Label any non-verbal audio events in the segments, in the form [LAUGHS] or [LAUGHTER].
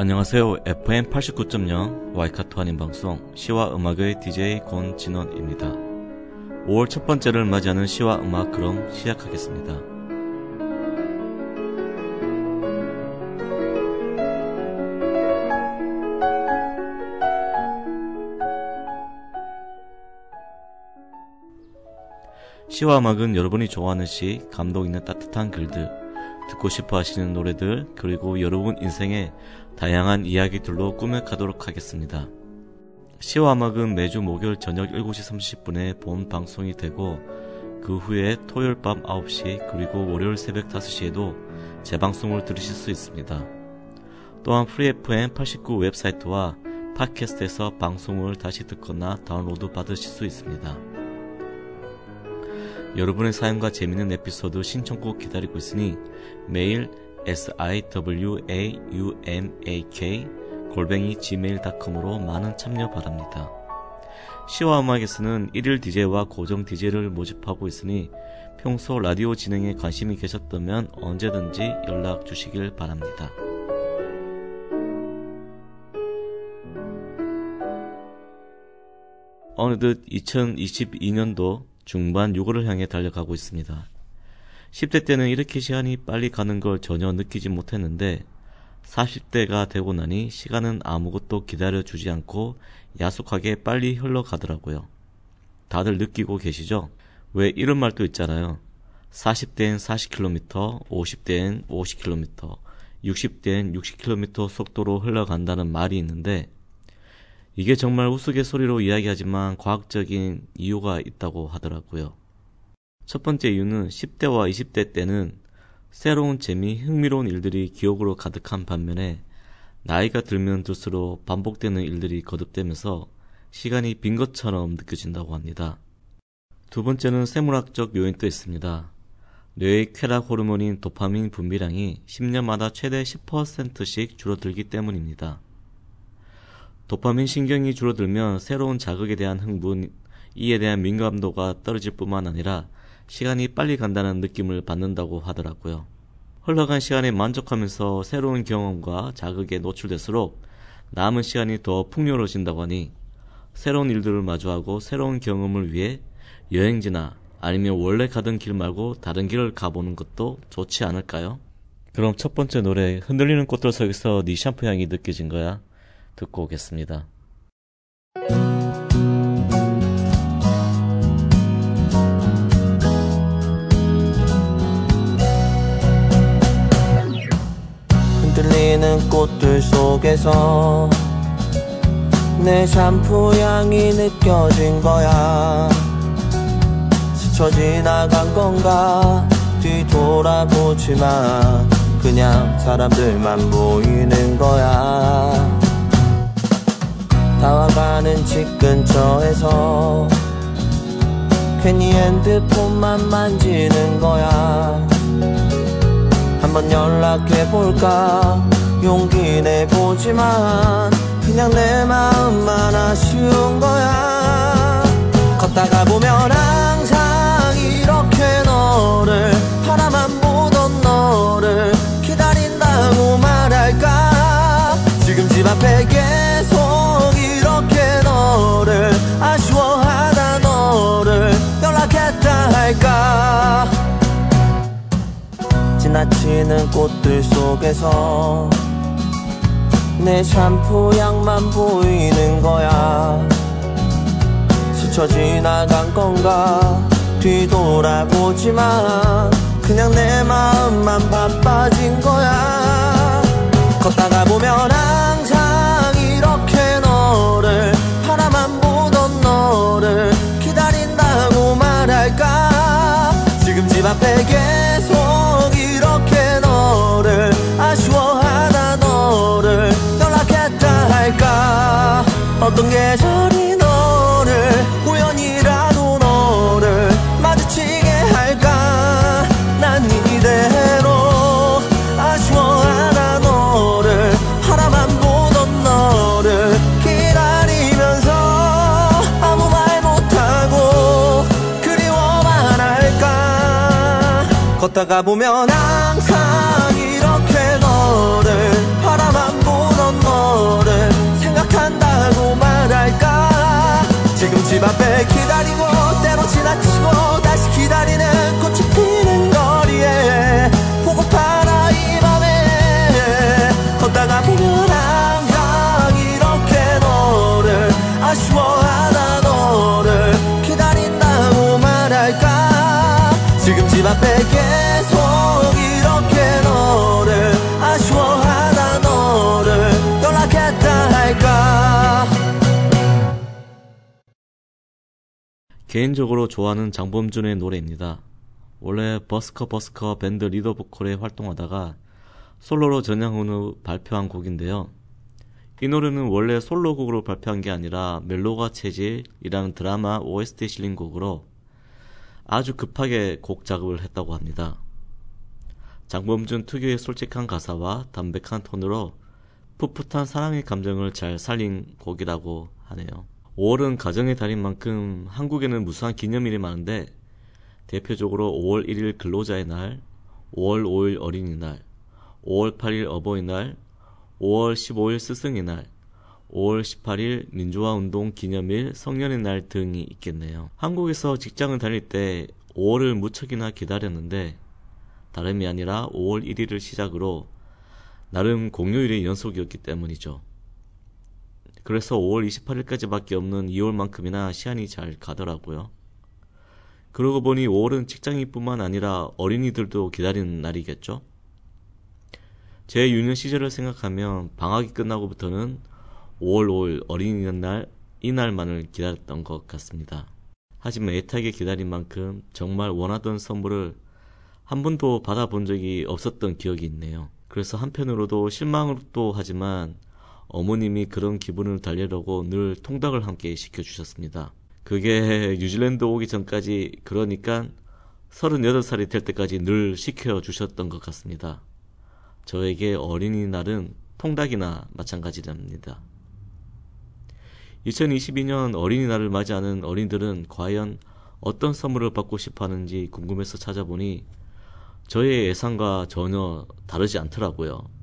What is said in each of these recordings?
안녕하세요. FM 89.0 와이카토 한인 방송 시와 음악의 DJ 권진원입니다. 5월 첫 번째를 맞이하는 시와 음악 그럼 시작하겠습니다. 시와 음악은 여러분이 좋아하는 시, 감동 있는 따뜻한 글들, 듣고 싶어 하시는 노래들, 그리고 여러분 인생의 다양한 이야기들로 꾸며가도록 하겠습니다. 시와 음악은 매주 목요일 저녁 7시 30분에 본 방송이 되고 그 후에 토요일 밤 9시 그리고 월요일 새벽 5시에도 재방송을 들으실 수 있습니다. 또한 Free FM 89 웹사이트와 팟캐스트에서 방송을 다시 듣거나 다운로드 받으실 수 있습니다. 여러분의 사연과 재미있는 에피소드 신청곡 기다리고 있으니 매일 siwaumak 골뱅이 gmail.com으로 많은 참여 바랍니다. 시와 음악에서는 1일 DJ와 고정 DJ를 모집하고 있으니 평소 라디오 진행에 관심이 계셨다면 언제든지 연락 주시길 바랍니다. 어느덧 2022년도 중반 6월을 향해 달려가고 있습니다. 10대 때는 이렇게 시간이 빨리 가는 걸 전혀 느끼지 못했는데 40대가 되고 나니 시간은 아무것도 기다려주지 않고 야속하게 빨리 흘러가더라고요. 다들 느끼고 계시죠? 왜 이런 말도 있잖아요. 40대엔 40km, 50대엔 50km, 60대엔 60km 속도로 흘러간다는 말이 있는데 이게 정말 우스갯소리로 이야기하지만 과학적인 이유가 있다고 하더라고요. 첫 번째 이유는 10대와 20대 때는 새로운 재미, 흥미로운 일들이 기억으로 가득한 반면에 나이가 들면 들수록 반복되는 일들이 거듭되면서 시간이 빈 것처럼 느껴진다고 합니다. 두 번째는 생물학적 요인도 있습니다. 뇌의 쾌락 호르몬인 도파민 분비량이 10년마다 최대 10%씩 줄어들기 때문입니다. 도파민 신경이 줄어들면 새로운 자극에 대한 흥분, 이에 대한 민감도가 떨어질 뿐만 아니라 시간이 빨리 간다는 느낌을 받는다고 하더라고요. 흘러간 시간에 만족하면서 새로운 경험과 자극에 노출될수록 남은 시간이 더 풍요로워진다고 하니 새로운 일들을 마주하고 새로운 경험을 위해 여행지나 아니면 원래 가던 길 말고 다른 길을 가보는 것도 좋지 않을까요? 그럼 첫 번째 노래 흔들리는 꽃들 속에서 네 샴푸 향이 느껴진 거야 듣고 오겠습니다. 흔들리는 꽃들 속에서 내 샴푸 향이 느껴진 거야 스쳐 지나간 건가 뒤돌아보지만 그냥 사람들만 보이는 거야 다와가는 집 근처에서 괜히 핸드폰만 만지는 거야. 한번 연락해볼까? 용기 내보지만 그냥 내 마음만 아쉬운 거야. 걷다가 보면 항상 이렇게 너를 바라만 보던 너를 기다린다고 말할까? 지금 집 앞에 계속 너를 아쉬워하다 너를 연락했다 할까? 지나치는 꽃들 속에서 내 샴푸 향만 보이는 거야. 스쳐 지나간 건가? 뒤돌아보지만 그냥 내 마음만 바빠진 거야. 걷다가 보면 항 앞에 계속 이렇게 너를 아쉬워하다 너를 연락했다 할까? 어떤 계절이 걷다가 보면 항상 이렇게 너를 바라만 보던 너를 생각한다고 말할까? 지금 집 앞에 기다리고 때로 지나치고 다시 기다리는 개인적으로 좋아하는 장범준의 노래입니다. 원래 버스커 버스커 밴드 리더 보컬에 활동하다가 솔로로 전향한 후 발표한 곡인데요. 이 노래는 원래 솔로곡으로 발표한 게 아니라 멜로가 체질이라는 드라마 OST 실린 곡으로 아주 급하게 곡 작업을 했다고 합니다. 장범준 특유의 솔직한 가사와 담백한 톤으로 풋풋한 사랑의 감정을 잘 살린 곡이라고 하네요. 5월은 가정의 달인 만큼 한국에는 무수한 기념일이 많은데 대표적으로 5월 1일 근로자의 날, 5월 5일 어린이날, 5월 8일 어버이날, 5월 15일 스승의 날, 5월 18일 민주화 운동 기념일 성년의 날 등이 있겠네요. 한국에서 직장을 다닐 때 5월을 무척이나 기다렸는데 다름이 아니라 5월 1일을 시작으로 나름 공휴일의 연속이었기 때문이죠. 그래서 5월 28일까지밖에 없는 2월만큼이나 시간이 잘 가더라고요. 그러고 보니 5월은 직장인뿐만 아니라 어린이들도 기다리는 날이겠죠? 제 유년 시절을 생각하면 방학이 끝나고부터는 5월 5일 어린이날 이날만을 기다렸던 것 같습니다. 하지만 애타게 기다린 만큼 정말 원하던 선물을 한 번도 받아본 적이 없었던 기억이 있네요. 그래서 한편으로도 실망도 하지만 어머님이 그런 기분을 달래려고 늘 통닭을 함께 시켜주셨습니다. 그게 [LAUGHS] 뉴질랜드 오기 전까지 그러니까 38살이 될 때까지 늘 시켜주셨던 것 같습니다. 저에게 어린이날은 통닭이나 마찬가지랍니다. 2022년 어린이날을 맞이하는 어린이들은 과연 어떤 선물을 받고 싶어 하는지 궁금해서 찾아보니 저의 예상과 전혀 다르지 않더라고요.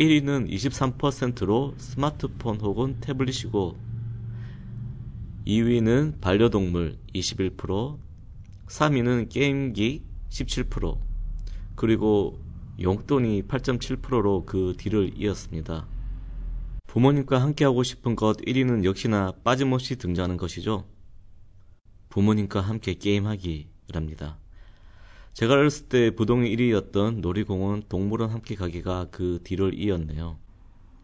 1위는 23%로 스마트폰 혹은 태블릿이고 2위는 반려동물 21%, 3위는 게임기 17%, 그리고 용돈이 8.7%로 그 뒤를 이었습니다. 부모님과 함께하고 싶은 것 1위는 역시나 빠짐없이 등장하는 것이죠. 부모님과 함께 게임하기랍니다. 제가 어렸을 때 부동의 1위였던 놀이공원 동물원 함께 가기가 그 뒤를 이었네요.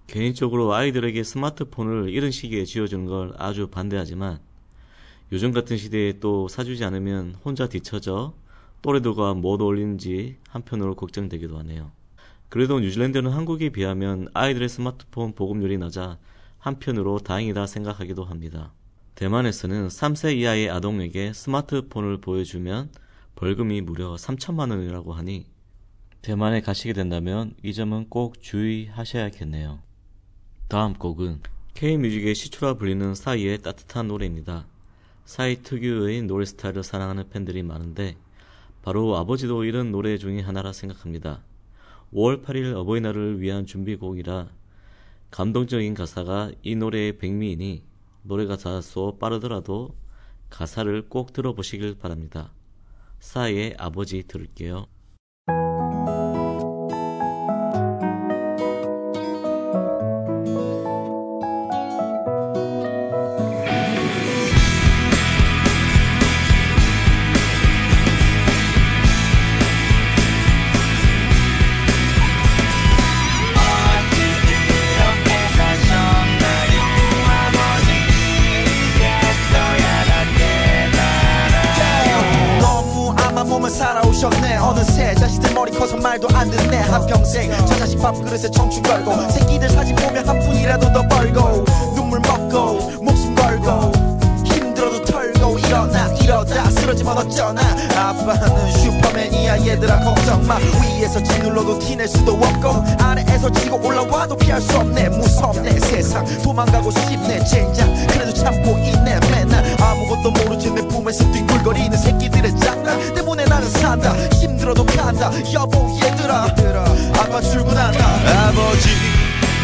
개인적으로 아이들에게 스마트폰을 이런 시기에 쥐어주는 걸 아주 반대하지만 요즘 같은 시대에 또 사주지 않으면 혼자 뒤처져 또래들과 못 어울리는지 한편으로 걱정되기도 하네요. 그래도 뉴질랜드는 한국에 비하면 아이들의 스마트폰 보급률이 낮아 한편으로 다행이다 생각하기도 합니다. 대만에서는 3세 이하의 아동에게 스마트폰을 보여주면 벌금이 무려 3천만 원이라고 하니 대만에 가시게 된다면 이 점은 꼭 주의하셔야겠네요. 다음 곡은 K뮤직의 시초라 불리는 싸이의 따뜻한 노래입니다. 싸이 특유의 노래 스타일을 사랑하는 팬들이 많은데 바로 아버지도 이런 노래 중의 하나라 생각합니다. 5월 8일 어버이날을 위한 준비곡이라 감동적인 가사가 이 노래의 백미이니 노래 다소 빠르더라도 가사를 꼭 들어보시길 바랍니다. 사이의 아버지 들을게요. 말도 안 듣네 내 한평생. 저 자식 밥그릇에 청춘 걸고 새끼들 사진 보면 한 푼이라도 더 벌고 눈물 먹고 목숨 걸고 힘들어도 털고 일어나 이러다 쓰러지면 어쩌나. 아빠는 슈퍼맨이야 얘들아 걱정마. 위에서 짓눌러도 티낼 수도 없고 아래에서 치고 올라와도 피할 수 없네. 무섭네 세상 도망가고 싶네 젠장. 그래도 참고 있네 맨날. 아무것도 모르지 내 품에서 뒹굴거리는 새끼들의 장난 때문에 나는 산다. 힘들어도 간다. 여보 얘들아. 아빠 출근한다. 아버지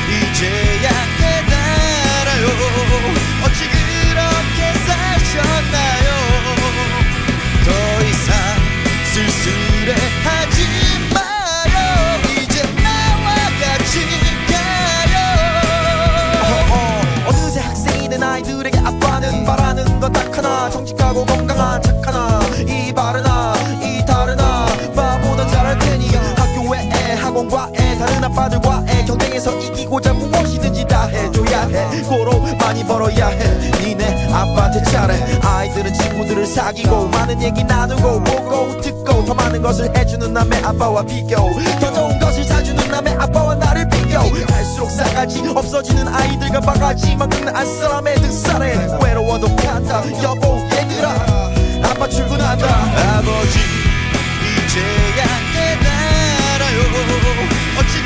이제야 깨달아요. 어찌 그렇게 사셨나 많이 벌어야 해. 니네 아빠한테 잘해. 아이들은 친구들을 사귀고 많은 얘기 나누고 보고 듣고 더 많은 것을 해주는 남의 아빠와 비교 더 좋은 것을 사주는 남의 아빠와 나를 비교 갈수록 싸가지 없어지는 아이들과 바가지 만드는 안 사람의 등살에 외로워도 간다. 여보 얘들아 아빠 출근한다. 아버지 이제야 깨달아요. 어찌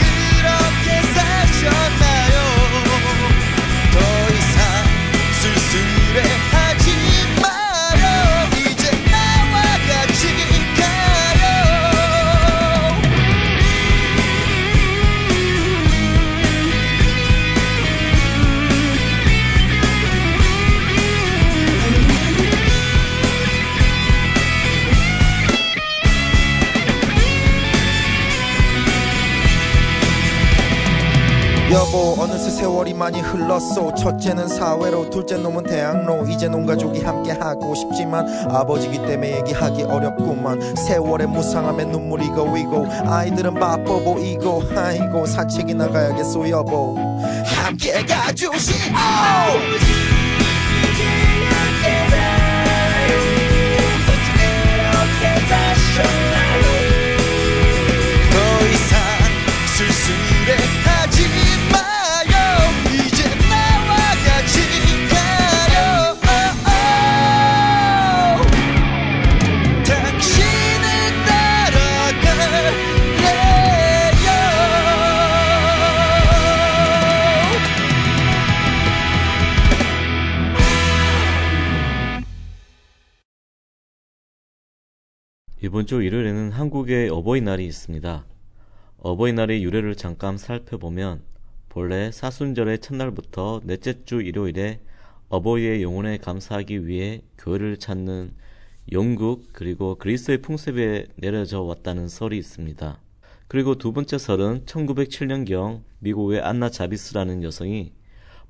많이 흘렀소. 첫째는 사회로 둘째 놈은 대학로. 이제 온 가족이 함께 하고 싶지만 아버지기 때문에 얘기하기 어렵구만. 세월의 무상함에 눈물이 고이고 아이들은 바빠 보이고 아이고 산책이 나가야겠소 여보. 함께 가주시오 주 일요일에는 한국의 어버이날이 있습니다. 어버이날의 유래를 잠깐 살펴보면 본래 사순절의 첫날부터 넷째 주 일요일에 어버이의 영혼에 감사하기 위해 교회를 찾는 영국 그리고 그리스의 풍습에 내려져 왔다는 설이 있습니다. 그리고 두 번째 설은 1907년경 미국의 안나 자비스라는 여성이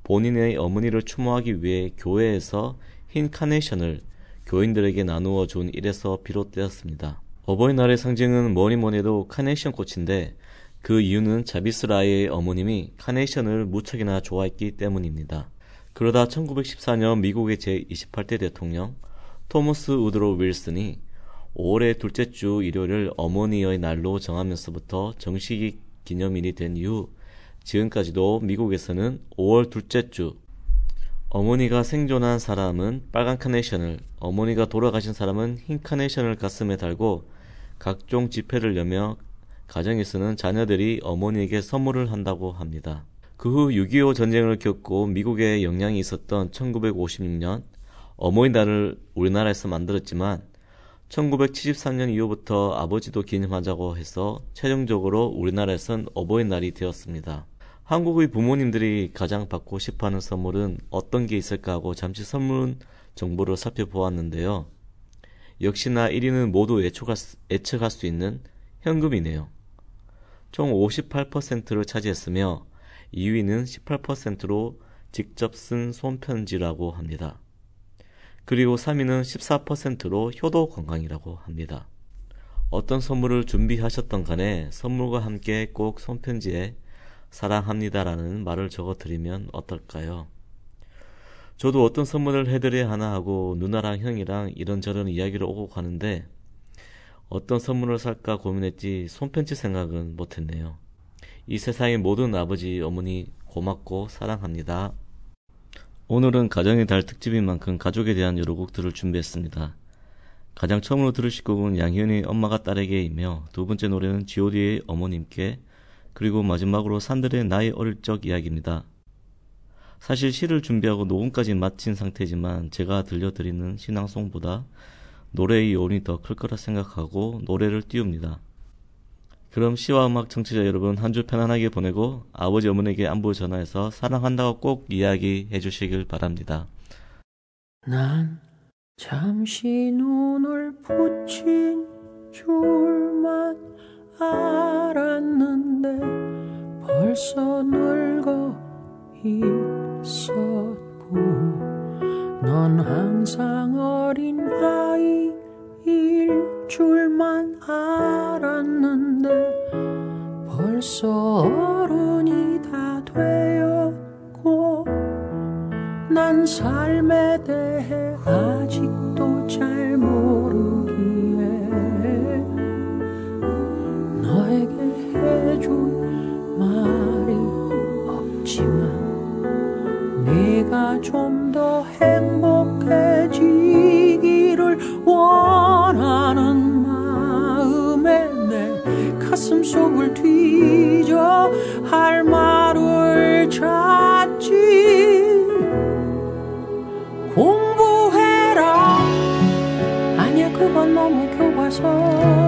본인의 어머니를 추모하기 위해 교회에서 흰 카네이션을 교인들에게 나누어 준 일에서 비롯되었습니다. 어버이날의 상징은 뭐니 뭐니 해도 카네이션 꽃인데 그 이유는 자비스라의 어머님이 카네이션을 무척이나 좋아했기 때문입니다. 그러다 1914년 미국의 제28대 대통령 토머스 우드로 윌슨이 5월의 둘째 주 일요일을 어머니의 날로 정하면서부터 정식 기념일이 된 이후 지금까지도 미국에서는 5월 둘째 주 어머니가 생존한 사람은 빨간 카네이션을, 어머니가 돌아가신 사람은 흰 카네이션을 가슴에 달고 각종 집회를 여며 가정에서는 자녀들이 어머니에게 선물을 한다고 합니다. 그 후 6.25 전쟁을 겪고 미국에 영향이 있었던 1956년 어머니 날을 우리나라에서 만들었지만 1973년 이후부터 아버지도 기념하자고 해서 최종적으로 우리나라에선 어버이날이 되었습니다. 한국의 부모님들이 가장 받고 싶어하는 선물은 어떤 게 있을까 하고 잠시 선물 정보를 살펴보았는데요. 역시나 1위는 모두 수- 예측할 수 있는 현금이네요. 총 58%를 차지했으며 2위는 18%로 직접 쓴 손편지라고 합니다. 그리고 3위는 14%로 효도 건강이라고 합니다. 어떤 선물을 준비하셨던 간에 선물과 함께 꼭 손편지에 사랑합니다라는 말을 적어 드리면 어떨까요? 저도 어떤 선물을 해드려야 하나 하고 누나랑 형이랑 이런저런 이야기를 오고 가는데 어떤 선물을 살까 고민했지 손편지 생각은 못했네요. 이 세상의 모든 아버지, 어머니 고맙고 사랑합니다. 오늘은 가정의 달 특집인 만큼 가족에 대한 여러 곡들을 준비했습니다. 가장 처음으로 들으실 곡은 양희은의 엄마가 딸에게이며 두 번째 노래는 G.O.D의 어머님께 그리고 마지막으로 산들의 나의 어릴 적 이야기입니다. 사실 시를 준비하고 녹음까지 마친 상태지만 제가 들려드리는 신앙송보다 노래의 요원이 더 클 거라 생각하고 노래를 띄웁니다. 그럼 시와 음악 청취자 여러분 한 주 편안하게 보내고 아버지 어머니에게 안부 전화해서 사랑한다고 꼭 이야기해 주시길 바랍니다. 난 잠시 눈을 붙인 줄만 알았는데 벌써 늙어 있었고 넌 항상 어린 아이일 줄만 알았는데 벌써 어른이 다 되었고 난 삶에 대해 아직도 잘 모르 좀 더 행복해지기를 원하는 마음에 내 가슴 속을 뒤져 할 말을 찾지. 공부해라. 아니야 그건 너무 교과서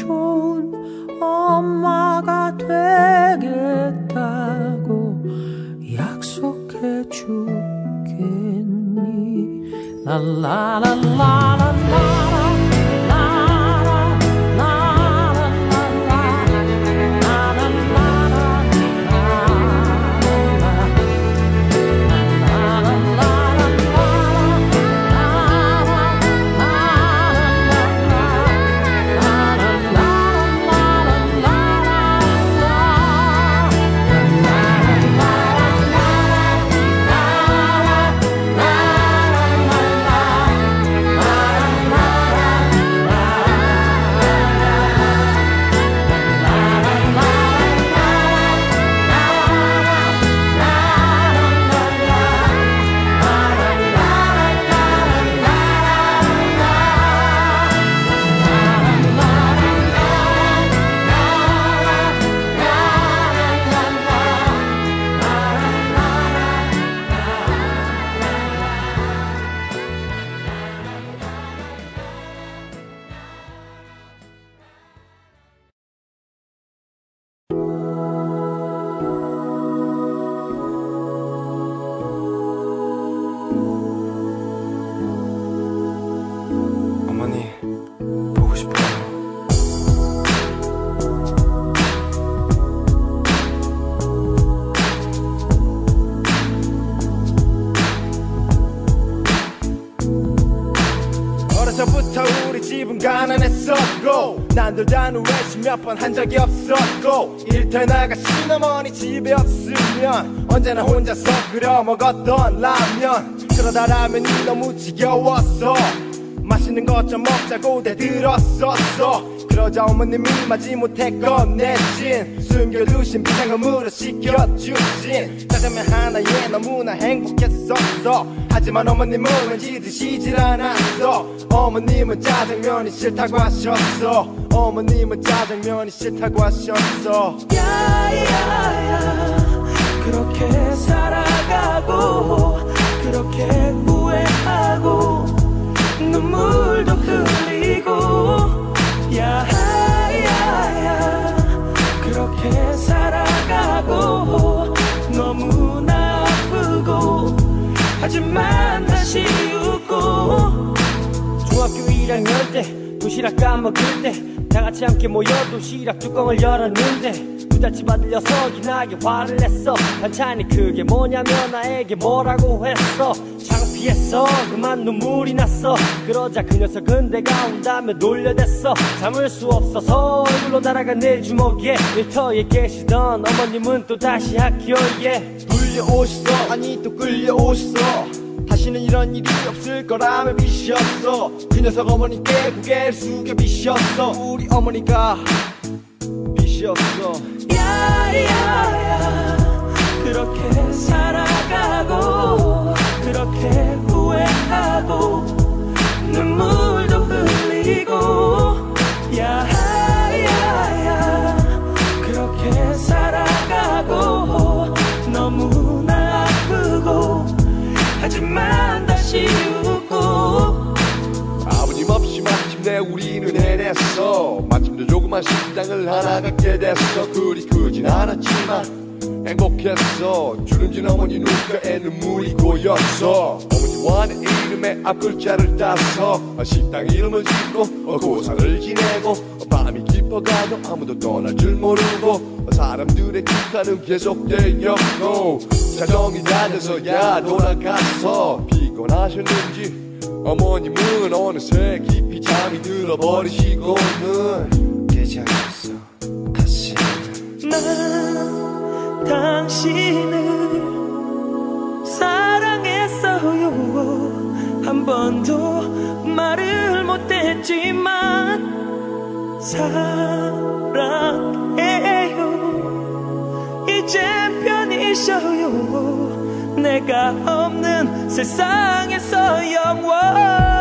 좋은 엄마가 되겠다고 약속해 주겠니? 랄라랄라랄라라 라 몇 번 한 적이 없었고 일터 나가 시어머니 집에 없으면 언제나 혼자서 끓여 먹었던 라면. 그러다 라면이 너무 지겨웠어. 맛있는 것 좀 먹자고 대들었었어 그러자 어머님이 마지못해 꺼내신 숨겨두신 비상금으로 시켜주신. 짜장면 하나에 너무나 행복했었어. 하지만 어머님은 왠지 드시질 않았어. 어머님은 짜장면이 싫다고 하셨어. 어머님은 짜장면이 싫다고 하셨어. 야야야 그렇게 살아가고 그렇게 후회하고 눈물도 흘리고 그렇게 살아가고 너무나 아프고 하지만 다시 웃고 중학교 1학년 때 도시락 까먹을 때 다 같이 함께 모여 도시락 뚜껑을 열었는데 부잣집 아들 녀석이 나게 화를 냈어. 반찬이 그게 뭐냐면 나에게 뭐라고 했어. 창 피했어. 그만 눈물이 났어. 그러자 그 녀석은 내가 온다며 놀려댔어. 참을 수 없어서 얼굴로 날아간 내 주먹에 일터에 계시던 어머님은 또 다시 학교에 불려오셨어. 아니 또 끌려오셨어. 다시는 이런 일이 없을 거라며 비셨어. 그 녀석 어머니께 고개를 숙여 비셨어. 우리 어머니가 비셨어. 야야야 그렇게 살아가고 그렇게 후회하고 눈물도 흘리고 야야야 그렇게 살아가고 너무나 아프고 하지만 다시 웃고. 아버님 없이 마침내 우리는 해냈어. 마침내 조그만 식당을 하나 갖게 됐어. 그리 크진 않았지만 행복했어. 주름진 어머니 눈가에 눈물이 고였어. 어머니와 내 이름의 앞 글자를 따서 식당 이름을 짓고 고상을 지내고 밤이 깊어가도 아무도 떠날 줄 모르고 사람들의 기타는 계속되었고 자정이 낮아서야 돌아가서 피곤하셨는지 어머님은 어느새 깊이 잠이 들어버리시고는 계좌였어. 다시. 난 당신을 사랑했어요 한 번도 말을 못했지만 사랑해요. 이젠 편히 쉬어요 내가 없는 세상에서 영원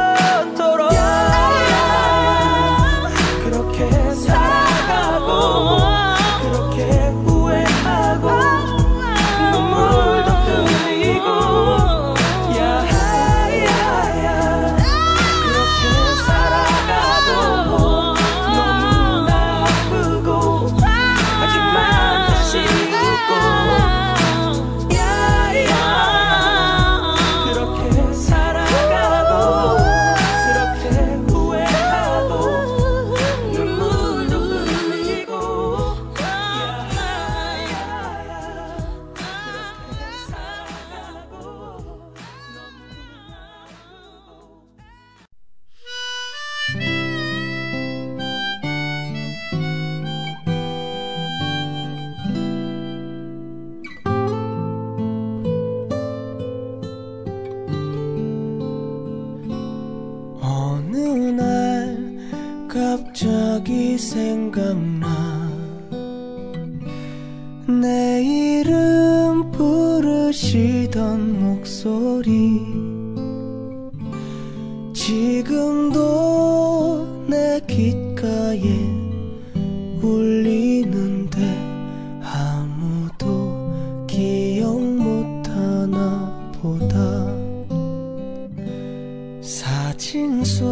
사진 속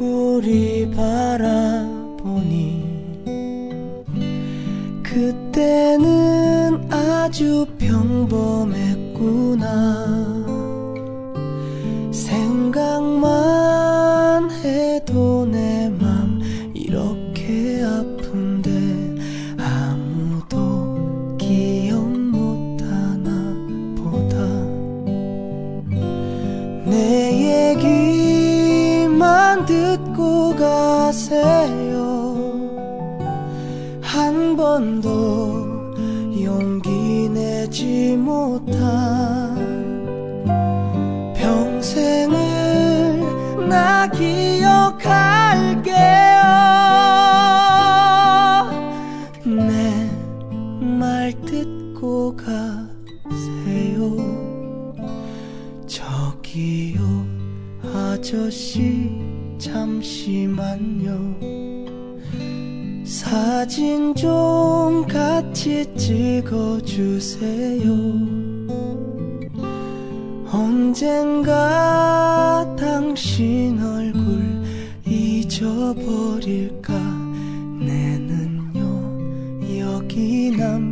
우리 바라보니 그때는 아주 말 듣고 가세요. 저기요 아저씨 잠시만요. 사진 좀 같이 찍어주세요. 언젠가 당신 얼굴 잊어버릴까? 내는요 여기 남